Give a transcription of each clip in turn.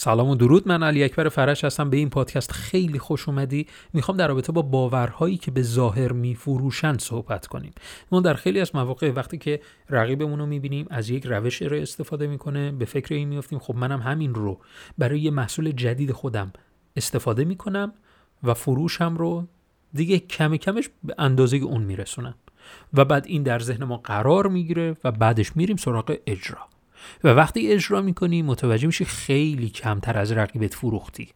سلام و درود. من علی اکبر فرش هستم. به این پادکست خیلی خوش اومدی. می‌خوام در رابطه با باورهایی که به ظاهر میفروشن صحبت کنیم. ما در خیلی از مواقع وقتی که رقیبمون رو می‌بینیم از یک روش رو استفاده می‌کنه به فکر این میافتیم خب منم همین رو برای یه محصول جدید خودم استفاده می‌کنم و فروشم رو دیگه کم کمش به اندازه اون میرسونم. و بعد این در ذهن ما قرار می‌گیره و بعدش میریم سراغ اجرا. و وقتی اجرا می‌کنی متوجه میشی خیلی کمتر از رقیبت فروختی.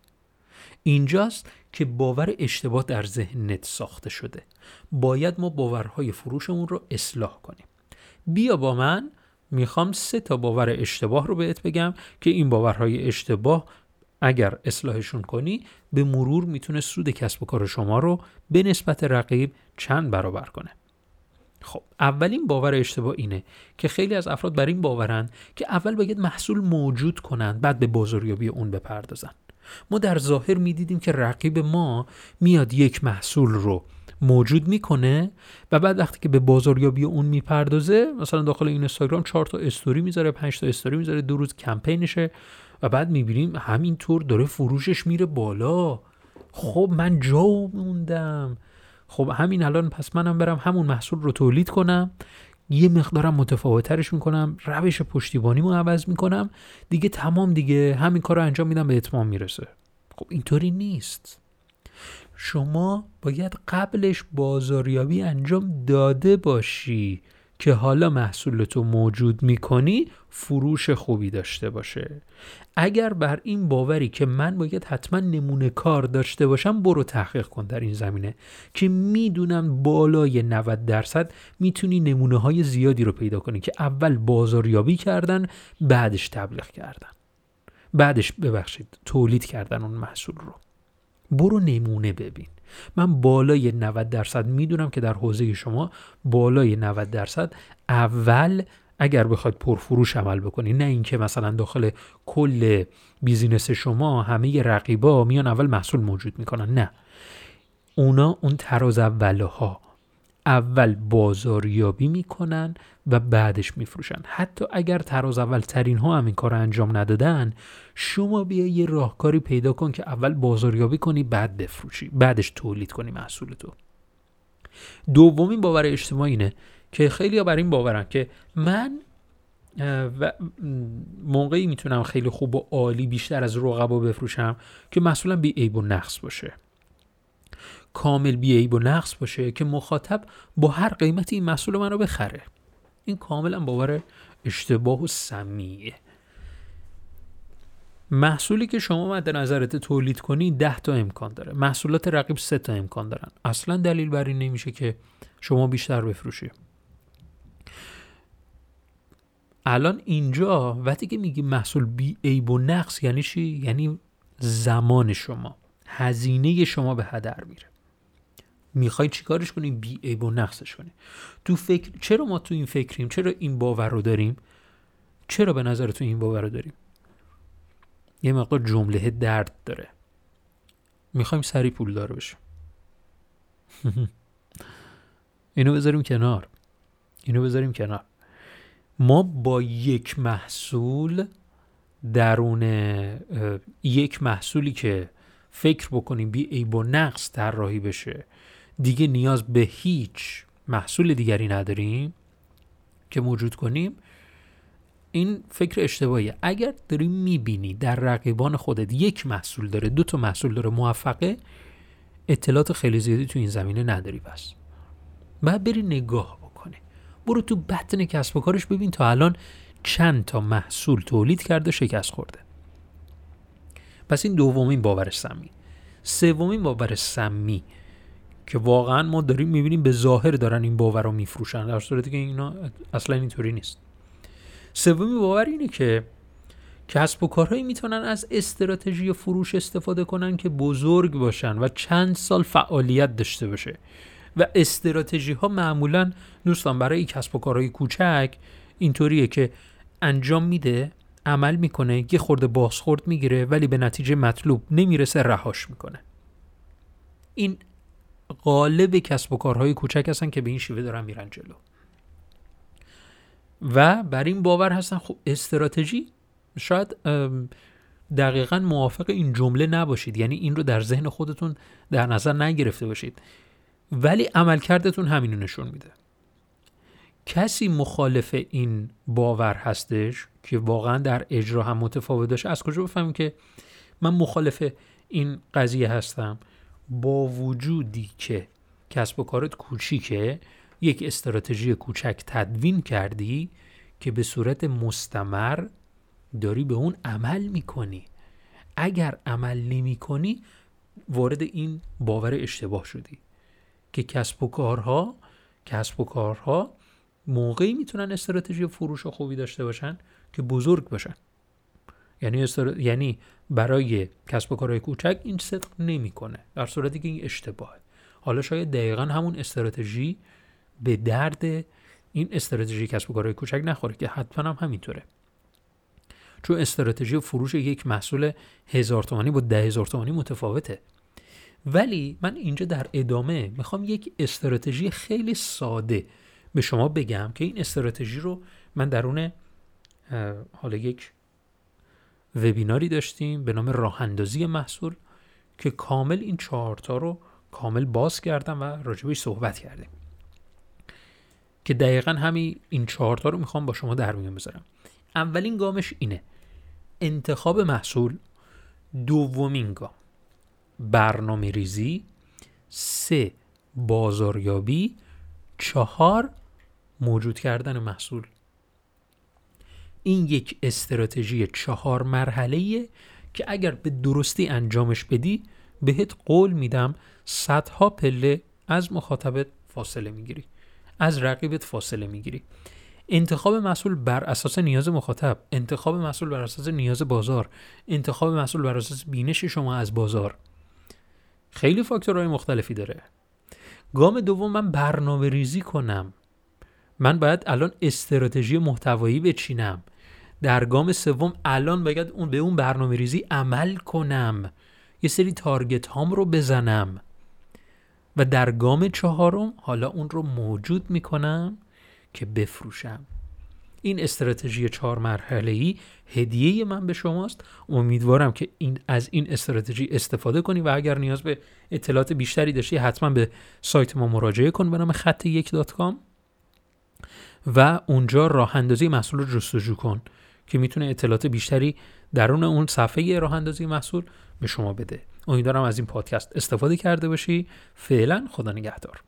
اینجاست که باور اشتباه در ذهنت ساخته شده. باید ما باورهای فروشمون رو اصلاح کنیم. بیا با من می‌خوام سه تا باور اشتباه رو بهت بگم که این باورهای اشتباه اگر اصلاحشون کنی به مرور می‌تونه سود کسب و کار شما رو به نسبت رقیب چند برابر کنه. خب اولین باور اشتباه اینه که خیلی از افراد بر این باورن که اول باید محصول موجود کنند بعد به بازاریابی اون بپردازن. ما در ظاهر می‌دیدیم که رقیب ما میاد یک محصول رو موجود می‌کنه و بعد وقتی که به بازاریابی اون می‌پردازه مثلا داخل این اینستاگرام چهار تا استوری می‌ذاره 5 تا استوری می‌ذاره دو روز کمپینشه و بعد می‌بینیم همینطور داره فروشش میره بالا. خب من جا موندم. خب همین الان پس منم برم همون محصول رو تولید کنم یه مقدارم متفاوترش می‌کنم روش پشتیبانیمو عوض می‌کنم. دیگه تمام دیگه همین کار رو انجام میدم به اتمام می‌رسه. خب اینطوری نیست. شما باید قبلش بازاریابی انجام داده باشی. که حالا محصولتو موجود می‌کنی فروش خوبی داشته باشه. اگر بر این باوری که من باید حتما نمونه کار داشته باشم برو تحقیق کن در این زمینه که می‌دونم بالای 90 درصد می‌تونی نمونه های زیادی رو پیدا کنی که اول بازاریابی کردن بعدش تبلیغ کردن. بعدش ببخشید تولید کردن اون محصول رو. برو نمونه ببین. من بالای 90 درصد می‌دونم که در حوزه شما بالای 90 درصد اول اگر بخواید پرفروش عمل بکنید نه اینکه مثلا داخل کل بیزینس شما همه رقیبا میان اول محصول موجود می‌کنن نه. اونا اون تراز اوله ها اول بازاریابی می‌کنن و بعدش میفروشن. حتی اگر تراز اول ترین ها هم این کار انجام ندادن شما بیا یه راهکاری پیدا کن که اول بازاریابی کنی بعد بفروشی. بعدش تولید کنی محصول تو. دومین باور اجتماعی اینه که خیلی بر این باورن که من و موقعی می‌تونم خیلی خوب و عالی بیشتر از رقبا بفروشم که محصولم بی عیب و نقص باشه. کامل بی عیب و نقص باشه که مخاطب با هر قیمتی این محصول من رو بخره. این کاملا باور اشتباه و سمیه. محصولی که شما مد نظرت تولید کنی ده تا امکان داره. محصولات رقیب سه تا امکان دارن. اصلا دلیل بر این نمیشه که شما بیشتر بفروشی. الان اینجا وقتی که میگی محصول بی عیب و نقص یعنی چی؟ یعنی زمان شما. هزینه شما به هدر میره. می‌خوای چیکارش کنی؟ بی عیب و نقصش کنی. تو فکر چرا ما تو این فکریم؟ چرا این باور رو داریم؟ چرا به نظر تو این باور رو داریم؟ یه مقدار جمله درد داره. می‌خوایم سری پول داره بشیم. اینو بذاریم کنار. اینو بذاریم کنار. ما با یک محصول درون یک محصولی که فکر بکنیم بی عیب و نقص طراحی بشه دیگه نیاز به هیچ محصول دیگری نداریم که موجود کنیم این فکر اشتباهیه. اگر داری می‌بینی در رقیبان خودت یک محصول داره دو تا محصول داره موفقه اطلاعات خیلی زیادی تو این زمینه نداری پس بعد بری نگاه بکنی برو تو بطن کسب و کارش ببین تا الان چند تا محصول تولید کرده شکست خورده. پس این دومین باور سمی. سومین باور سمی که واقعا ما داریم می‌بینیم به ظاهر دارن این باور رو میفروشن در صورتی که اینا اصلا اینطوری نیست. سومین باور اینه که کسب و کارهایی می‌تونن از استراتژی فروش استفاده کنن که بزرگ باشن و چند سال فعالیت داشته باشه. و استراتژی ها معمولا دوستان برای کسب و کارهای کوچک اینطوریه که انجام میده عمل می‌کنه یه خورده بازخورد می‌گیره ولی به نتیجه مطلوب نمی‌رسه رهاش می‌کنه. این غالب کسب و کارهای کوچک هستن که به این شیوه دارن میرن جلو. و بر این باور هستن خب استراتژی شاید دقیقا موافق این جمله نباشید. یعنی این رو در ذهن خودتون در نظر نگرفته باشید. ولی عملکردتون همینو نشون میده. کسی مخالف این باور هستش که واقعا در اجرا هم متفاوت داشته از کجا بفهمیم که من مخالف این قضیه هستم؟ با وجودی که کسب و کارت کوچیکه یک استراتژی کوچک تدوین کردی که به صورت مستمر داری به اون عمل می‌کنی. اگر عمل نمی کنی وارد این باور اشتباه شدی که کسب و کارها کسب و کارها موقعی می‌تونن استراتژی فروش خوبی داشته باشن که بزرگ باشن. یعنی استر... یعنی برای کسب و کارهای کوچک این صدق نمی‌کنه. در صورتی که این اشتباهه. حالا شاید دقیقا همون استراتژی به درد این استراتژی کسب و کارهای کوچک نخوره که حتما هم همینطوره. چون استراتژی فروش یک محصول هزار تومانی با ده هزار تومانی متفاوته. ولی من اینجا در ادامه می‌خوام یک استراتژی خیلی ساده به شما بگم که این استراتژی رو من درون حالا یک وبیناری داشتیم به نام راه اندازی محصول که کامل این چهارتا رو کامل باز کردم و راجبش صحبت کردیم. که دقیقا همین این چهارتا رو می‌خوام با شما در میان بذارم. اولین گامش اینه. انتخاب محصول. دومین گام. برنامه ریزی. سه بازاریابی. چهار موجود کردن محصول. این یک استراتژی چهار مرحله که اگر به درستی انجامش بدی بهت قول میدم صدها پله از مخاطبت فاصله می‌گیری از رقیبت فاصله می‌گیری. انتخاب محصول بر اساس نیاز مخاطب انتخاب محصول بر اساس نیاز بازار انتخاب محصول بر اساس بینش شما از بازار. خیلی فاکتورهای مختلفی داره. گام دوم من برنامه ریزی کنم. من باید الان استراتژی محتوایی بچینم. در گام سوم الان باید اون به اون برنامه ریزی عمل کنم. یه سری تارگت هام رو بزنم. و در گام چهارم حالا اون رو موجود می‌کنم که بفروشم. این استراتژی چهار مرحله ای هدیه من به شماست. امیدوارم که این از این استراتژی استفاده کنی و اگر نیاز به اطلاعات بیشتری داشتی حتما به سایت ما مراجعه کن به نام خط یک دات کام. و اونجا راه اندازی محصول رو جستجو کن. که می‌تونه اطلاعات بیشتری درون اون صفحه راه اندازی محصول به شما بده. امیدوارم از این پادکست استفاده کرده باشی. فعلا خدا نگهدار.